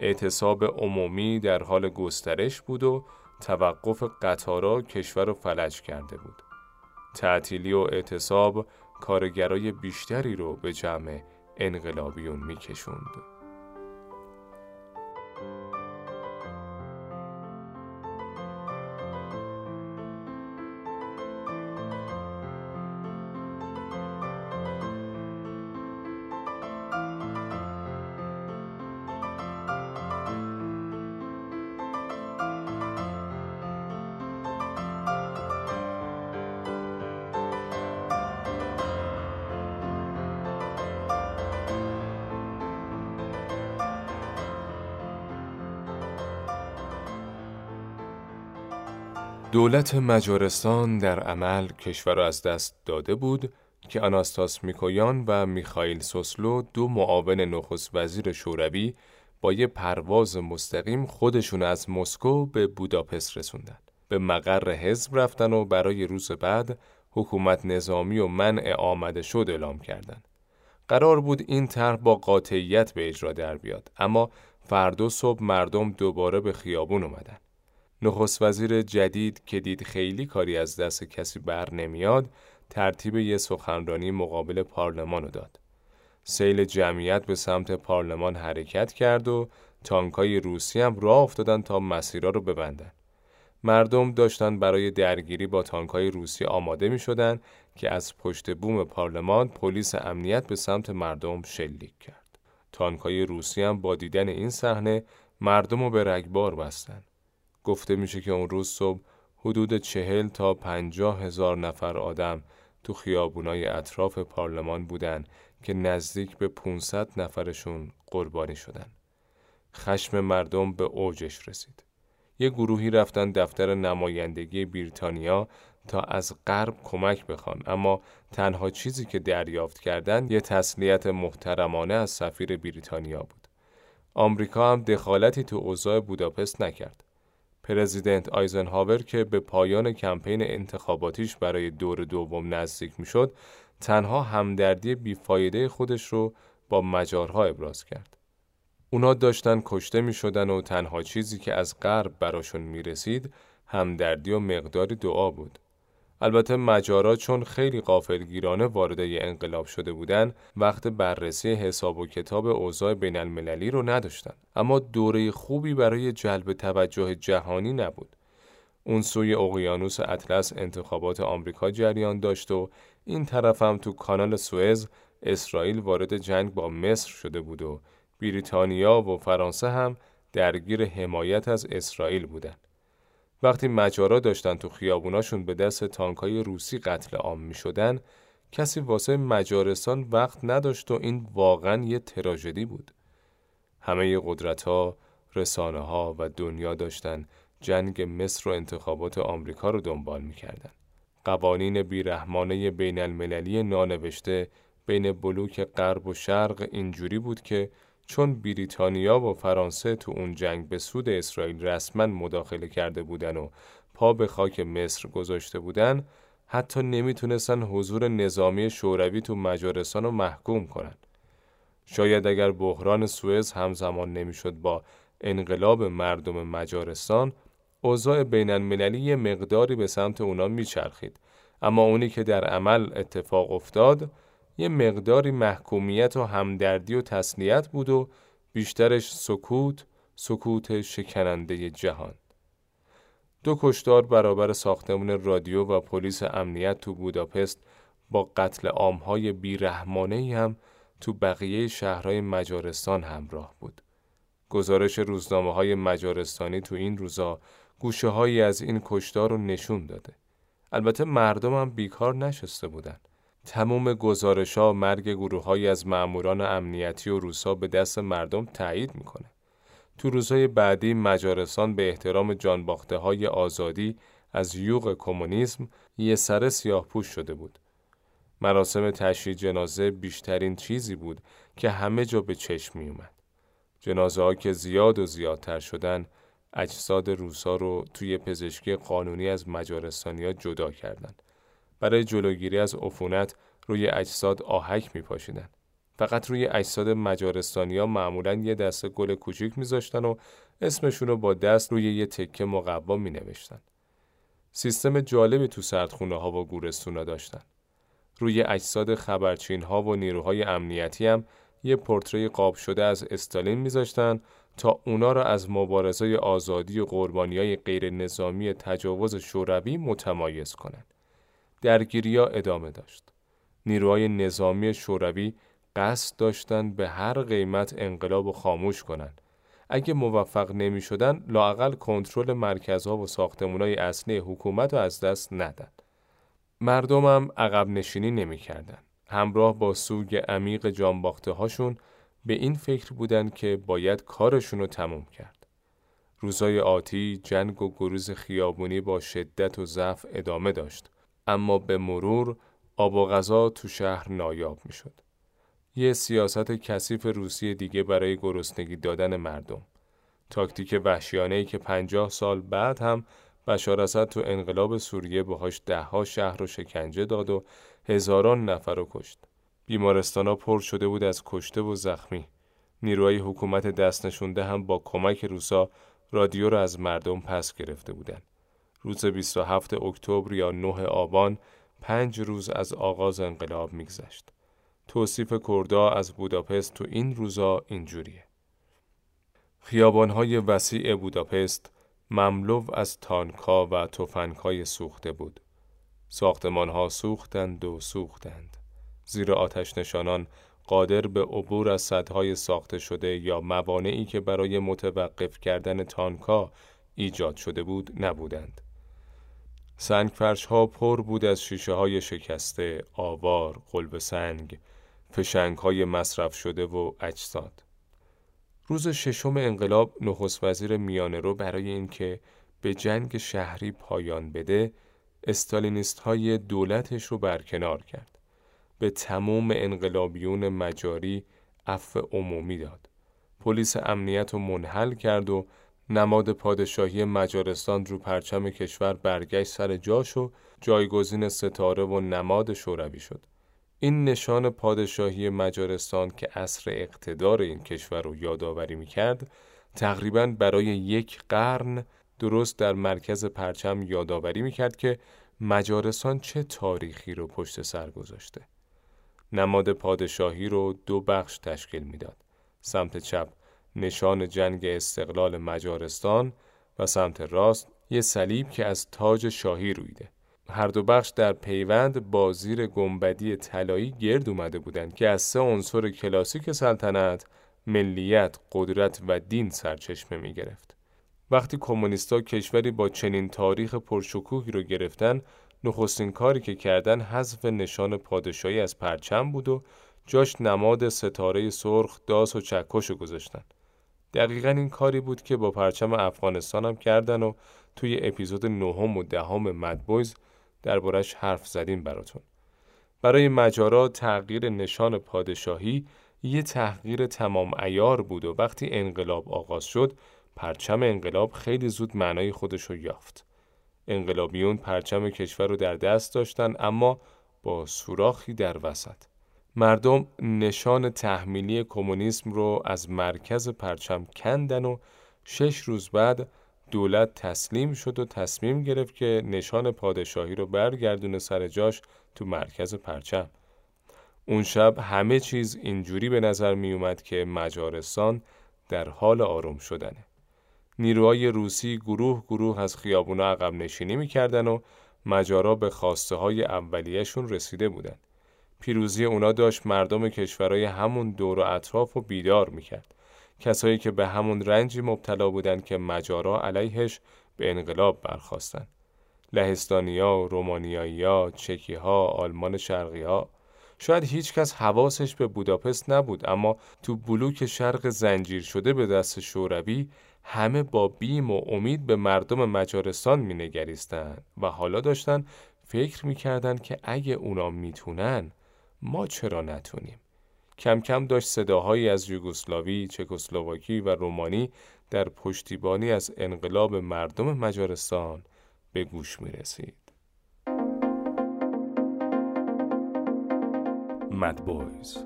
اعتصاب عمومی در حال گسترش بود و توقف قطارا کشور رو فلج کرده بود. تعطیلی و اعتصاب کارگرای بیشتری رو به جمع انقلابیون میکشوند. دولت مجارستان در عمل کشور را از دست داده بود که آناستاس میکویان و میخائیل سوسلو دو معاون نخست وزیر شوروی با یه پرواز مستقیم خودشون از مسکو به بوداپست رسوندن. به مقر حزب رفتن و برای روز بعد حکومت نظامی و منع آمده شد اعلام کردند. قرار بود این طرح با قاطعیت به اجرا در بیاد اما فردا صبح مردم دوباره به خیابون اومدن. نخست وزیر جدید که دید خیلی کاری از دست کسی بر نمیاد ترتیب یه سخنرانی مقابل پارلمان رو داد. سیل جمعیت به سمت پارلمان حرکت کرد و تانکای روسی هم راه افتادن تا مسیرها رو ببندن. مردم داشتن برای درگیری با تانکای روسی آماده می شدن که از پشت بوم پارلمان پلیس امنیت به سمت مردم شلیک کرد. تانکای روسی هم با دیدن این صحنه مردم رو به رگبار بستن. گفته میشه که اون روز صبح حدود چهل تا پنجاه هزار نفر آدم تو خیابونای اطراف پارلمان بودن که نزدیک به 500 نفرشون قربانی شدن. خشم مردم به اوجش رسید. یه گروهی رفتن دفتر نمایندگی بریتانیا تا از غرب کمک بخوان اما تنها چیزی که دریافت کردند یه تسلیت محترمانه از سفیر بریتانیا بود. آمریکا هم دخالتی تو اوضاع بوداپست نکرد. پرزیدنت آیزنهاور که به پایان کمپین انتخاباتیش برای دور دوم نزدیک می‌شد تنها همدردی بیفایده خودش رو با مجارها ابراز کرد. اونا داشتن کشته می شدن و تنها چیزی که از غرب براشون می رسید همدردی و مقداری دعا بود. البته مجارا چون خیلی قافلگیرانه وارد انقلاب شده بودن وقت بررسی حساب و کتاب اوضاع بین المللی رو نداشتن اما دوره خوبی برای جلب توجه جهانی نبود اون سوی اقیانوس اطلس انتخابات آمریکا جریان داشت و این طرف هم تو کانال سوئز اسرائیل وارد جنگ با مصر شده بود و بریتانیا و فرانسه هم درگیر حمایت از اسرائیل بودند. وقتی مجارا داشتن تو خیابوناشون به دست تانکای روسی قتل عام می شدن، کسی واسه مجارستان وقت نداشت و این واقعا یه تراژدی بود. همه قدرت ها، رسانه ها و دنیا داشتن جنگ مصر و انتخابات آمریکا رو دنبال می‌کردن. قوانین بیرحمانه بین المللی نانوشته بین بلوک غرب و شرق اینجوری بود که چون بریتانیا و فرانسه تو اون جنگ به سود اسرائیل رسما مداخله کرده بودن و پا به خاک مصر گذاشته بودن حتی نمی‌تونستن حضور نظامی شوروی تو مجارستان رو محکوم کنن. شاید اگر بحران سوئز همزمان نمی‌شد با انقلاب مردم مجارستان اوضاع بین المللی مقداری به سمت اونا میچرخید اما اونی که در عمل اتفاق افتاد یه مقداری محکومیت و همدردی و تسلیت بود و بیشترش سکوت سکوت شکننده جهان دو کشتار برابر ساختمون رادیو و پلیس امنیت تو بوداپست با قتل عامهای بیرحمانه هم تو بقیه شهرهای مجارستان همراه بود. گزارش روزنامه های مجارستانی تو این روزا گوشه هایی از این کشتار رو نشون داده. البته مردم بیکار نشسته بودن. تمام گزارش ها مرگ گروه های از معموران امنیتی و روسا به دست مردم تایید می‌کنه. تو روزهای بعدی مجارستان به احترام جانباخته های آزادی از یوغ کمونیسم یه سر سیاه پوش شده بود. مراسم تشییع جنازه بیشترین چیزی بود که همه جا به چشم می اومد. جنازه ها که زیاد و زیادتر شدن اجساد روسا رو توی پزشکی قانونی از مجارستانیا جدا کردند. برای جلوگیری از عفونت روی اجساد آهک می پاشیدن. فقط روی اجساد مجارستانیا معمولا یه دسته گل کوچیک میذاشتن و اسمشون رو با دست روی یه تکه مقوا می نوشتن. سیستم جالبی تو سردخونه ها و گورستونا داشتن. روی اجساد خبرچین ها و نیروهای امنیتی هم یه پورتری قاب شده از استالین میذاشتن تا اونا را از مبارزه آزادی و قربانی های غیر نظامی تجاوز شوروی متمایز کنند. درگیری ادامه داشت. نیروهای نظامی شوروی قصد داشتند به هر قیمت انقلاب و خاموش کنند. اگه موفق نمی شدن لاقل کنترل مرکزها و ساختمانهای اصلی حکومت رو از دست ندن. مردمم عقب نشینی نمی کردن. همراه با سوگ عمیق جانباخته هاشون به این فکر بودن که باید کارشون رو تموم کرد. روزای آتی جنگ و گروز خیابونی با شدت و ضعف ادامه داشت اما به مرور آب و غذا تو شهر نایاب می شد. یه سیاست کثیف روسی دیگه برای گرسنگی دادن مردم. تاکتیک وحشیانه که پنجاه سال بعد هم بشار اسد تو انقلاب سوریه باهاش دهها شهر رو شکنجه داد و هزاران نفر رو کشت. بیمارستانا پر شده بود از کشته و زخمی. نیروهای حکومت دست نشونده هم با کمک روسا رادیو را از مردم پس گرفته بودند. روز 27 اکتبر یا 9 آبان پنج روز از آغاز انقلاب میگذشت. توصیف کردا از بوداپست تو این روزا اینجوریه. خیابانهای وسیع بوداپست مملو از تانکا و توفنگهای سوخته بود. ساختمانها سوختند و سوختند. زیر آتش نشانان قادر به عبور از سدهای ساخته شده یا موانعی که برای متوقف کردن تانکا ایجاد شده بود نبودند. سنگفرش ها پر بود از شیشه های شکسته، آوار، قلب سنگ، فشنگ های مصرف شده و اجساد. روز ششم انقلاب نخست وزیر میانه رو برای اینکه به جنگ شهری پایان بده استالینیست های دولتش رو برکنار کرد. به تمام انقلابیون مجاری عفو عمومی داد. پلیس امنیت رو منحل کرد و نماد پادشاهی مجارستان رو پرچم کشور برگشت سر جاش و جایگزین ستاره و نماد شوروی شد. این نشان پادشاهی مجارستان که عصر اقتدار این کشور رو یادآوری می‌کرد تقریبا برای یک قرن درست در مرکز پرچم یادآوری می‌کرد که مجارستان چه تاریخی رو پشت سر گذاشته. نماد پادشاهی رو دو بخش تشکیل می‌داد. سمت چپ نشان جنگ استقلال مجارستان و سمت راست یه صلیب که از تاج شاهی رویده. هر دو بخش در پیوند با زیر گنبدی طلایی گرد اومده بودند که از سه عنصر کلاسیک سلطنت ملیت، قدرت و دین سرچشمه می گرفت. وقتی کمونیستا کشوری با چنین تاریخ پرشکوهی رو گرفتن، نخستین کاری که کردن حذف نشان پادشاهی از پرچم بود و جاش نماد ستاره سرخ، داس و چکش گذاشتن. دقیقا این کاری بود که با پرچم افغانستان هم کردن و توی اپیزود نهم و دهم مدبویز دربارش حرف زدیم براتون. برای مجارا تغییر نشان پادشاهی یه تحقیر تمام ایار بود و وقتی انقلاب آغاز شد پرچم انقلاب خیلی زود معنای خودش رو یافت. انقلابیون پرچم کشور رو در دست داشتن اما با سوراخی در وسط. مردم نشان تحمیلی کمونیسم رو از مرکز پرچم کندن و شش روز بعد دولت تسلیم شد و تصمیم گرفت که نشان پادشاهی رو برگردونه سر جاش تو مرکز پرچم. اون شب همه چیز اینجوری به نظر می اومد که مجارستان در حال آروم شدنه. نیروهای روسی گروه گروه از خیابونا عقب نشینی می‌کردن و مجارا به خواسته های اولیهشون رسیده بودن. پیروزی اونا داشت مردم کشورهای همون دور و اطراف و بیدار می‌کرد. کسایی که به همون رنجی مبتلا بودند که مجارا علیهش به انقلاب برخواستن. لهستانیا، رومانیایی‌ها، چکی‌ها، آلمان شرقی‌ها شاید هیچ کس حواسش به بوداپست نبود اما تو بلوک شرق زنجیر شده به دست شوروی همه با بیم و امید به مردم مجارستان مینگریستند و حالا داشتن فکر می‌کردن که اگه اونا می‌تونن ما چرا نتونیم کم کم داشت صداهایی از یوگسلاوی، چکسلواکی و رومانی در پشتیبانی از انقلاب مردم مجارستان به گوش می رسید. مدبویز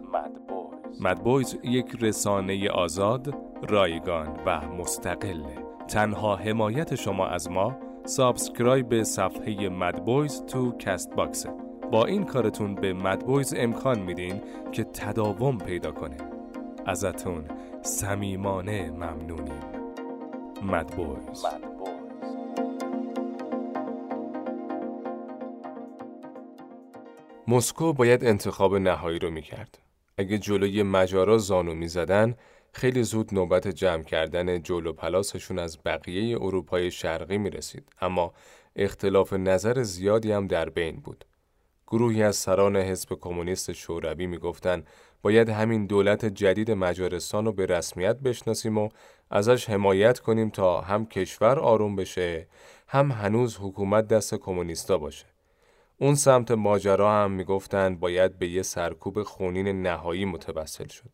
مدبویز یک رسانه آزاد، رایگان و مستقله. تنها حمایت شما از ما subscribe به صفحه مدبویز تو Castbox ه. با این کارتون به مدبویز امکان میدین که تداوم پیدا کنه ازتون صمیمانه ممنونیم مدبویز مسکو باید انتخاب نهایی رو می‌کرد. اگه جلوی مجارا زانو می‌زدن خیلی زود نوبت جمع کردن جلو پلاسشون از بقیه اروپای شرقی می رسید. اما اختلاف نظر زیادی هم در بین بود. گروهی از سران حزب کمونیست شوروی می‌گفتند باید همین دولت جدید مجارستان رو به رسمیت بشناسیم و ازش حمایت کنیم تا هم کشور آروم بشه هم هنوز حکومت دست کمونیستا باشه. اون سمت ماجرا هم می‌گفتن باید به یه سرکوب خونین نهایی متوسل شد.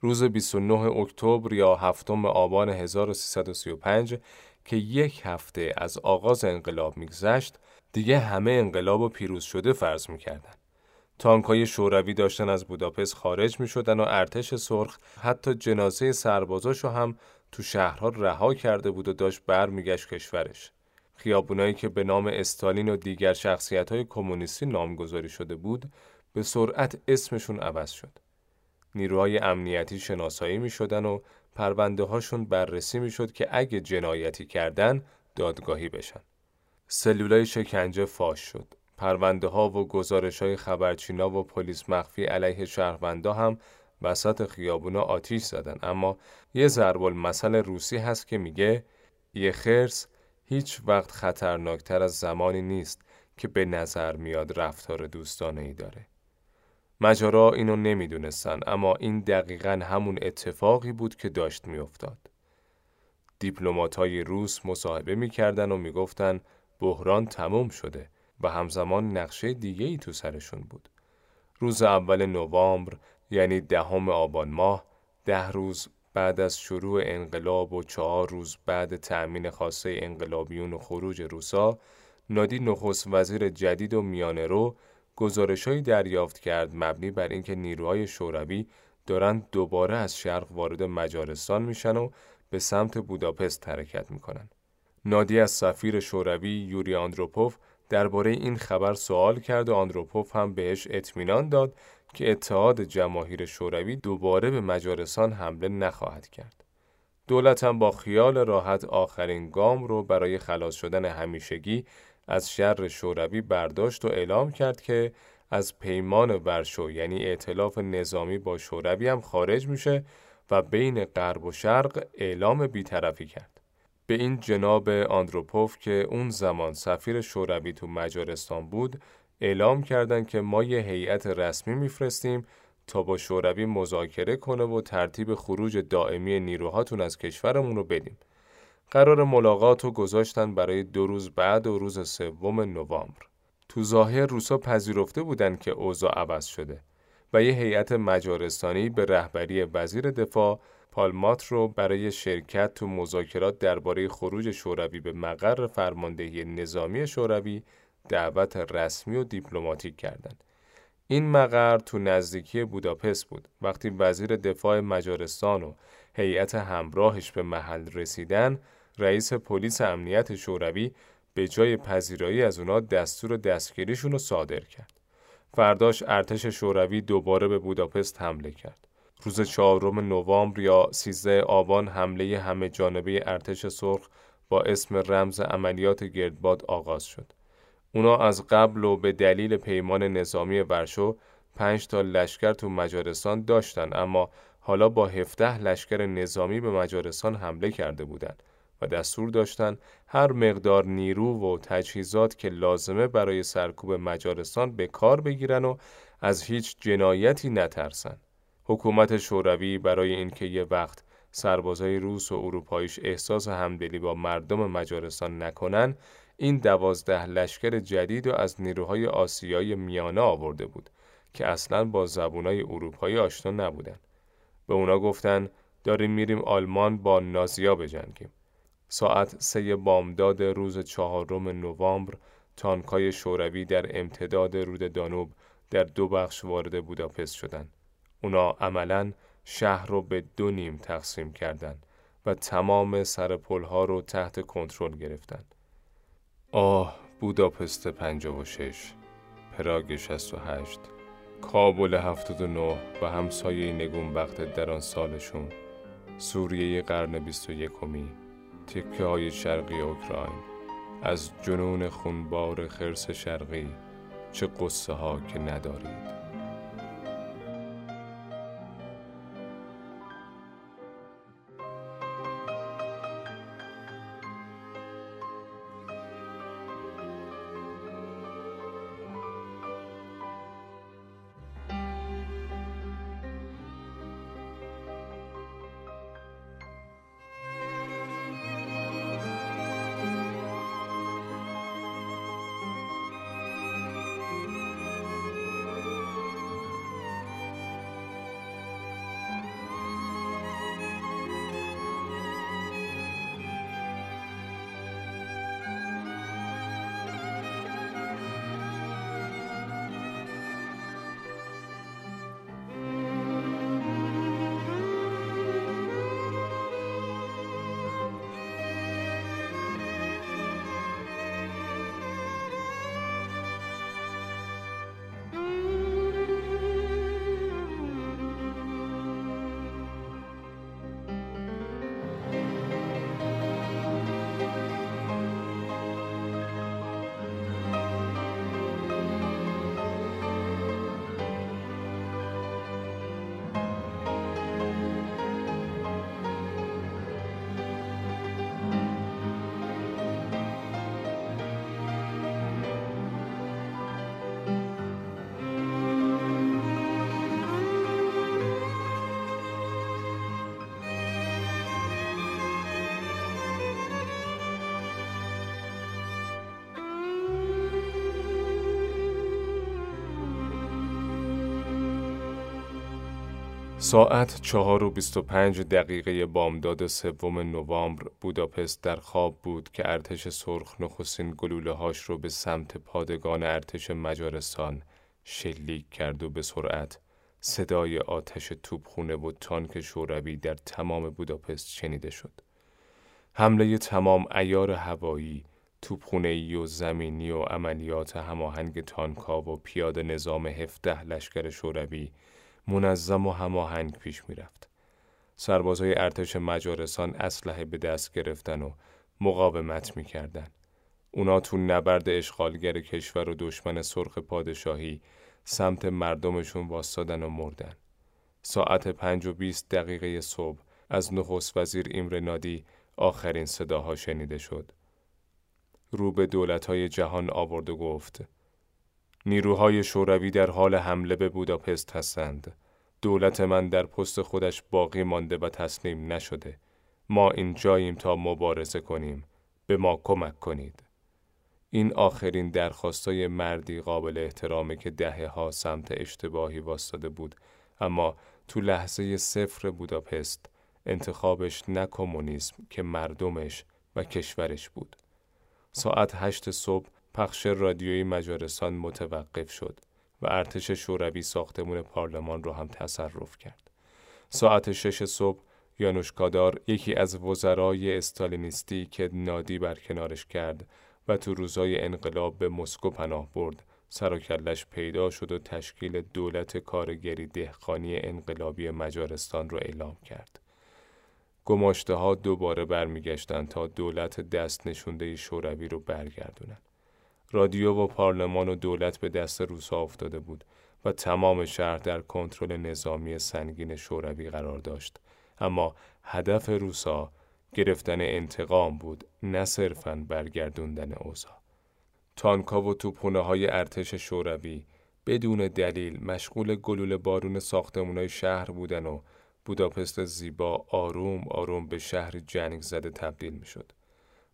روز 29 اکتبر یا هفتم آبان 1335 که یک هفته از آغاز انقلاب میگذشت دیگه همه انقلاب و پیروز شده فرض می‌کردن. تانکای شوروی داشتن از بوداپست خارج می شدن و ارتش سرخ حتی جنازه سربازاشو هم تو شهرها رها کرده بود و داشت برمیگشت کشورش. خیابونایی که به نام استالین و دیگر شخصیت های کمونیستی نامگذاری شده بود به سرعت اسمشون عوض شد. نیروهای امنیتی شناسایی می شدن و پرونده هاشون بررسی می شد که اگه جنایتی کردن دادگاهی بشن. سلولای شکنجه فاش شد. پرونده ها و گزارش های خبرچینا و پلیس مخفی علیه شهروندا هم وسط خیابونا آتیش زدن اما یه ضرب المثل روسی هست که میگه یه خرس هیچ وقت خطرناکتر از زمانی نیست که به نظر میاد رفتار دوستانه ای داره. مجارا اینو نمی‌دونستن اما این دقیقا همون اتفاقی بود که داشت میافتاد. دیپلمات های روس مصاحبه می‌کردن و می‌گفتن بحران تموم شده و همزمان نقشه دیگه ای تو سرشون بود. روز اول نوامبر یعنی دهم آبان ماه ده روز بعد از شروع انقلاب و چهار روز بعد تأمین خاصه انقلابیون و خروج روسا نادی نخست وزیر جدید و میانه رو گزارشهایی دریافت کرد مبنی بر اینکه نیروهای شوروی دارند دوباره از شرق وارد مجارستان میشن و به سمت بوداپست حرکت می‌کنن. نادی از سفیر شوروی یوری آندروپوف درباره این خبر سوال کرد و آندروپوف هم بهش اطمینان داد که اتحاد جماهیر شوروی دوباره به مجارستان حمله نخواهد کرد. دولت هم با خیال راحت آخرین گام رو برای خلاص شدن همیشگی از شر شوروی برداشت و اعلام کرد که از پیمان ورشو یعنی ائتلاف نظامی با شوروی هم خارج میشه و بین غرب و شرق اعلام بیطرفی کرد. به این جناب آندروپوف که اون زمان سفیر شوروی تو مجارستان بود اعلام کردند که ما یه هیئت رسمی میفرستیم تا با شوروی مذاکره کنه و ترتیب خروج دائمی نیروهاتون از کشورمون رو بدیم. قرار ملاقات رو گذاشتن برای دو روز بعد و روز سوم نوامبر. تو ظاهر روسا پذیرفته بودند که اوضاع عوض شده و یه هیئت مجارستانی به رهبری وزیر دفاع پالمات رو برای شرکت تو مذاکرات درباره خروج شوروی به مقر فرماندهی نظامی شوروی دعوت رسمی و دیپلماتیک کردند. این مقر تو نزدیکی بوداپست بود. وقتی وزیر دفاع مجارستان و هیئت همراهش به محل رسیدن، رئیس پلیس امنیت شوروی به جای پذیرایی از اونا دستور دستگیریشون رو صادر کرد. فرداش ارتش شوروی دوباره به بوداپست حمله کرد. روز چهارم نوامبر یا 13 آبان حمله همه جانبه ارتش سرخ با اسم رمز عملیات گردباد آغاز شد. اونا از قبل و به دلیل پیمان نظامی ورشو پنج تا لشکر تو مجارستان داشتن اما حالا با 17 لشکر نظامی به مجارستان حمله کرده بودند و دستور داشتن هر مقدار نیرو و تجهیزات که لازمه برای سرکوب مجارستان به کار بگیرن و از هیچ جنایتی نترسن. حکومت شوروی برای اینکه یه وقت سربازای روس و اروپاییش احساس همدلی با مردم مجارستان نکنن این دوازده لشکر جدید و از نیروهای آسیایی میانه آورده بود که اصلا با زبونای اروپایی آشنا نبودن. به اونا گفتن داریم میریم آلمان با نازیا بجنگیم. ساعت سه بامداد روز چهارم نوامبر تانکای شوروی در امتداد رود دانوب در دو بخش وارد بوداپست شدند. اونا عملا شهر رو به دو نیم تقسیم کردند و تمام سر پلها رو تحت کنترل گرفتند. آه بوداپست 56 پراگ 68 کابل 79 و همسایه نگونبخت در آن سالشون سوریه قرن 21 می تکه های شرقی اوکراین از جنون خونبار خرس شرقی چه قصه ها که ندارید ساعت چهار و بیست و پنج دقیقه بامداد سوم نوامبر بوداپست در خواب بود که ارتش سرخ نخستین گلوله هاش رو به سمت پادگان ارتش مجارستان شلیک کرد و به سرعت صدای آتش توپخونه و تانک شوروی در تمام بوداپست شنیده شد. حمله تمام ایار هوایی، توپخونه و زمینی و عملیات هماهنگ تانکا و پیاده نظام 17 لشکر شوروی منظم و هماهنگ پیش می‌رفت. سربازهای ارتش مجارستان اسلحه به دست گرفتن و مقاومت می‌کردن. اونا تو نبرد اشغالگر کشور و دشمن سرخ پادشاهی سمت مردمشون واستادن و مردن. ساعت پنج و بیست دقیقه صبح از نخست وزیر ایمر نادی آخرین صداها شنیده شد. رو به دولتهای جهان آورد و گفت نیروهای شوروی در حال حمله به بوداپست هستند. دولت من در پست خودش باقی مانده و تسلیم نشده. ما این جاییم تا مبارزه کنیم. به ما کمک کنید. این آخرین درخواستای مردی قابل احترامه که دهه ها سمت اشتباهی واستاده بود اما تو لحظه صفر بوداپست انتخابش نه کمونیسم که مردمش و کشورش بود. ساعت هشت صبح پخش رادیویی مجارستان متوقف شد و ارتش شوروی ساختمون پارلمان رو هم تصرف کرد. ساعت شش صبح یانوش کادار یکی از وزرای استالینیستی که نادی برکنارش کرد و تو روزای انقلاب به مسکو پناه برد سراکلش پیدا شد و تشکیل دولت کارگری دهقانی انقلابی مجارستان را اعلام کرد. گماشته ها دوباره برمیگشتند تا دولت دست نشونده شوروی رو برگردونن. رادیو و پارلمان و دولت به دست روسا افتاده بود و تمام شهر در کنترل نظامی سنگین شوروی قرار داشت. اما هدف روسا گرفتن انتقام بود نه صرفا برگردوندن اوضاع تانکا و توپونه های ارتش شوروی بدون دلیل مشغول گلوله بارون ساختمونای شهر بودن و بوداپست زیبا آروم آروم به شهر جنگ زده تبدیل می.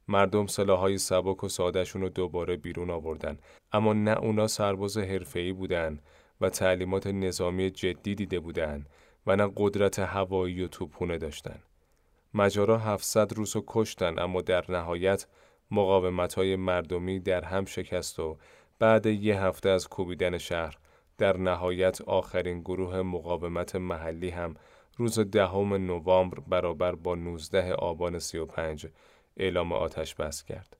مردم سلاحهای سبک و سادهشون رو دوباره بیرون آوردن اما نه اونا سرباز حرفه‌ای بودن و تعلیمات نظامی جدی دیده بودن و نه قدرت هوایی و توپونه داشتن. مجارا 700 روس رو کشتن اما در نهایت مقاومت های مردمی در هم شکست و بعد یه هفته از کوبیدن شهر در نهایت آخرین گروه مقاومت محلی هم روز دهم نوامبر برابر با 19 آبان 35 اعلام آتش بس کرد.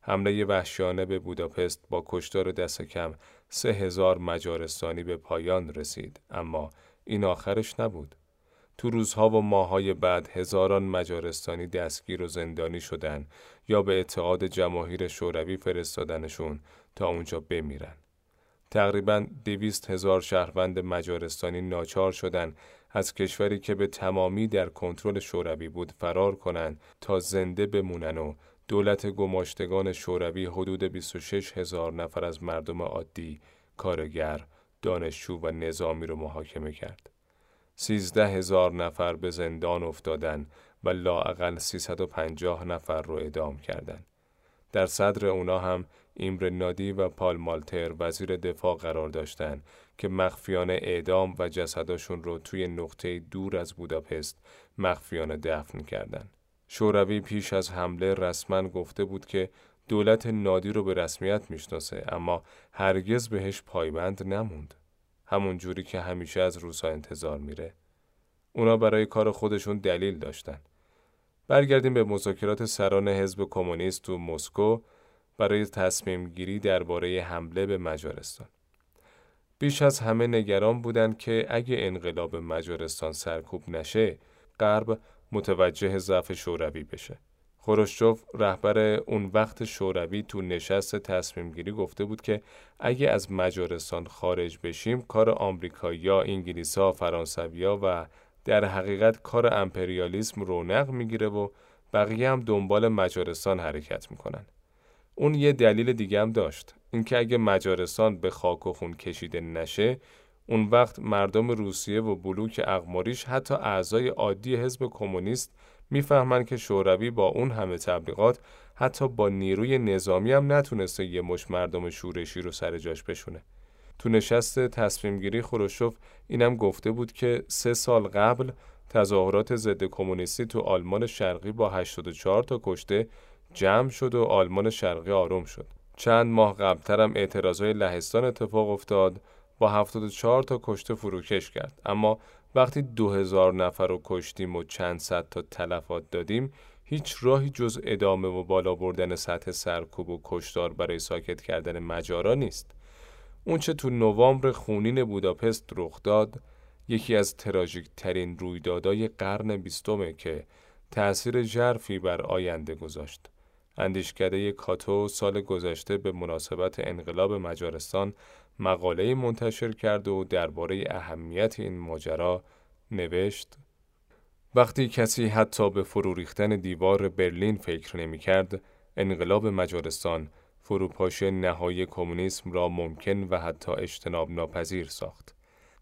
حمله وحشیانه به بوداپست با کشتار دست کم سه هزار مجارستانی به پایان رسید اما این آخرش نبود. تو روزها و ماهای بعد هزاران مجارستانی دستگیر و زندانی شدن یا به اتحاد جماهیر شوروی فرستادنشون تا اونجا بمیرن. تقریبا دویست هزار شهروند مجارستانی ناچار شدن از کشوری که به تمامی در کنترل شوروی بود فرار کنند تا زنده بمونن و دولت گماشتگان شوروی حدود 26 هزار نفر از مردم عادی، کارگر، دانشجو و نظامی رو محاکمه کرد. سیزده هزار نفر به زندان افتادن و لااقل 350 نفر رو ادام کردند. در صدر اونا هم ایمر نادی و پال مالتر وزیر دفاع قرار داشتند که مخفیانه اعدام و جسداشون رو توی نقطه دور از بوداپست مخفیانه دفن کردند. شوروی پیش از حمله رسما گفته بود که دولت نادی رو به رسمیت می‌شناسه اما هرگز بهش پایبند نموند. همون جوری که همیشه از روسا انتظار میره. اونا برای کار خودشون دلیل داشتن. برگردیم به مذاکرات سران حزب کمونیست تو مسکو برای تصمیم گیری درباره حمله به مجارستان. بیش از همه نگران بودند که اگه انقلاب مجارستان سرکوب نشه، غرب متوجه ضعف شوروی بشه. خروشچوف رهبر اون وقت شوروی تو نشست تصمیم گیری گفته بود که اگه از مجارستان خارج بشیم کار آمریکایی‌ها، انگلیسا، فرانسویا و در حقیقت کار امپریالیسم رونق می‌گیره و بقیه هم دنبال مجارستان حرکت می‌کنن. اون یه دلیل دیگه هم داشت اینکه اگه مجارستان به خاک و خون کشیده نشه اون وقت مردم روسیه و بلوک اقماریش حتی اعضای عادی حزب کمونیست می‌فهمند که شوروی با اون همه تبلیغات حتی با نیروی نظامی هم نتونسته یه مش مردم شورشی رو سر جاش بشونه. تو نشست تصمیم گیری خروشوف اینم گفته بود که سه سال قبل تظاهرات ضد کمونیستی تو آلمان شرقی با 84 تا کشته جمع شد و آلمان شرقی آروم شد. چند ماه قبلترم اعتراضای لهستان اتفاق افتاد با 74 تا کشته فروکش کرد اما وقتی 2000 نفر رو کشتیم و چند صد تا تلفات دادیم هیچ راهی جز ادامه و بالا بردن سطح سرکوب و کشتار برای ساکت کردن مجارا نیست. اونچه تو نوامبر خونین بوداپست رخ داد یکی از تراژیک ترین رویدادهای قرن بیستمه که تأثیر ژرفی بر آینده گذاشت. اندیشکده کاتو سال گذشته به مناسبت انقلاب مجارستان مقاله منتشر کرد و درباره اهمیت این ماجرا نوشت وقتی کسی حتی به فرو ریختن دیوار برلین فکر نمی کرد، انقلاب مجارستان فروپاشی نهایی کمونیسم را ممکن و حتی اجتناب ناپذیر ساخت.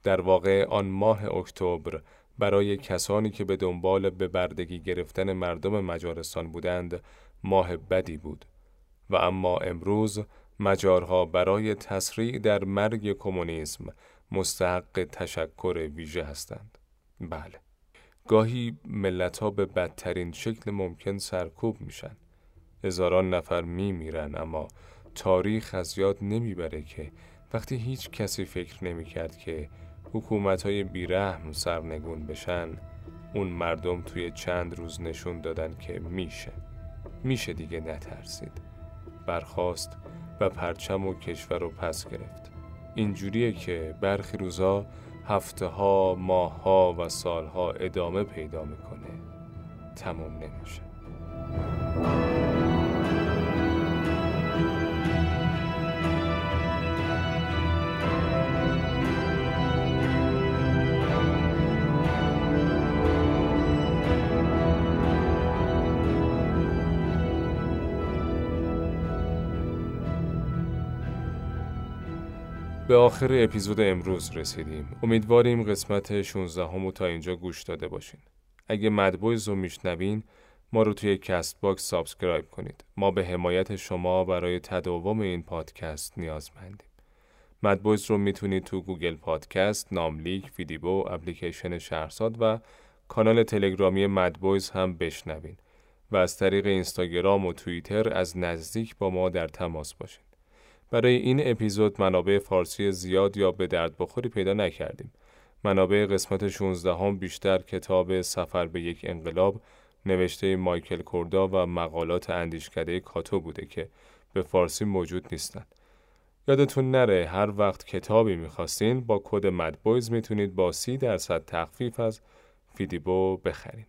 در واقع آن ماه اکتبر برای کسانی که به دنبال به بردگی گرفتن مردم مجارستان بودند ماه بدی بود و اما امروز مجارها برای تسریع در مرگ کمونیسم مستحق تشکر ویژه هستند. بله. گاهی ملت ها به بدترین شکل ممکن سرکوب میشن. هزاران نفر می میرن اما تاریخ از یاد نمی‌بره که وقتی هیچ کسی فکر نمی کرد که حکومت های بیرحم سرنگون بشن اون مردم توی چند روز نشون دادن که میشه میشه دیگه نترسید. برخواست و پرچم و کشور رو پس گرفت. اینجوریه که برخی روزا هفته ها ماه ها و سالها ادامه پیدا می‌کنه. تموم نمیشه. به آخر اپیزود امروز رسیدیم. امیدواریم قسمت 16 همو تا اینجا گوش داده باشین. اگه مدبویز رو میشنوین ما رو توی Castbox subscribe کنید. ما به حمایت شما برای تداوم این پادکست نیازمندیم. مدبویز رو می‌تونید تو Google Podcast، ناملیک، فیدیبو، اپلیکیشن شهرزاد و کانال تلگرامی مدبویز هم بشنوین و از طریق اینستاگرام و توییتر از نزدیک با ما در تماس باشین. برای این اپیزود منابع فارسی زیاد یا به درد بخوری پیدا نکردیم. منابع قسمت 16 هم بیشتر کتاب سفر به یک انقلاب نوشته مایکل کوردا و مقالات اندیشکده کاتو بوده که به فارسی موجود نیستن. یادتون نره هر وقت کتابی می‌خواستین با کد مدبویز می‌تونید با سی درصد تخفیف از فیدیبو بخرین.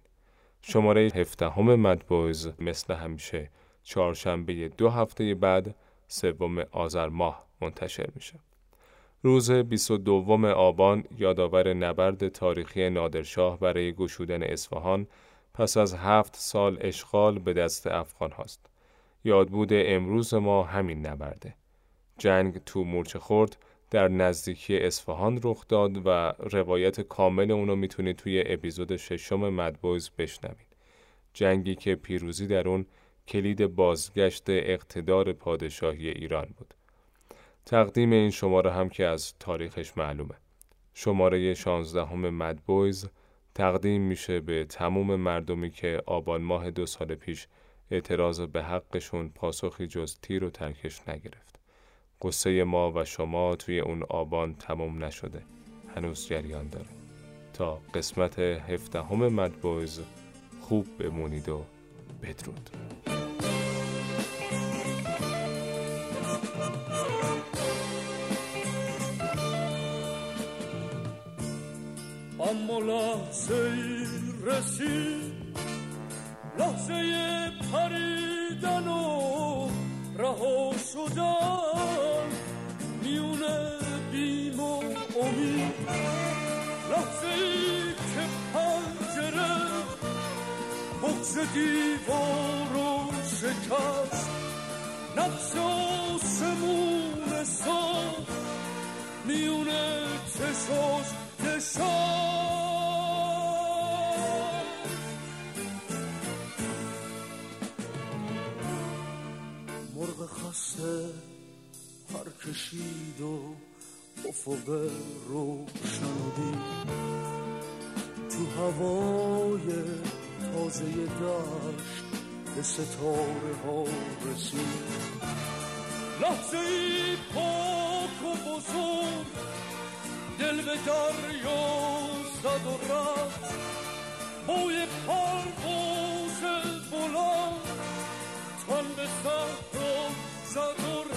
شماره هفته مدبویز مثل همیشه چهارشنبه دو هفته بعد سوم آذر ماه منتشر میشه. روز 22 آبان یادآور نبرد تاریخی نادرشاه برای گشودن اصفهان پس از هفت سال اشغال به دست افغان هاست. یادبود امروز ما همین نبرده. جنگ تو مورچه خورد در نزدیکی اصفهان رخ داد و روایت کامل اونو می‌تونید توی اپیزود ششم مدبویز بشنوید. جنگی که پیروزی در اون کلید بازگشت اقتدار پادشاهی ایران بود. تقدیم این شماره هم که از تاریخش معلومه. شماره 16 همه مدبویز تقدیم میشه به تموم مردمی که آبان ماه دو سال پیش اعتراض به حقشون پاسخی جز تیر و ترکش نگرفت. قصه ما و شما توی اون آبان تموم نشده. هنوز جریان داره. تا قسمت هفته مدبویز خوب بمونید و بدرود. اما لحظه رسید لحظه پریدن و رها شدن میون بیم و امید بغز دیوار و شکست نقش آسمون ساخت میون چشاش چشاش مرغ خسته پر کشید و
افق روشنودی تو هوای تازه دشت به ستاره ها رسید. لحظه ای پاک و بزرگ دل به دریا زد و رفت. بوی پرواز بلند تن به صحرا زد و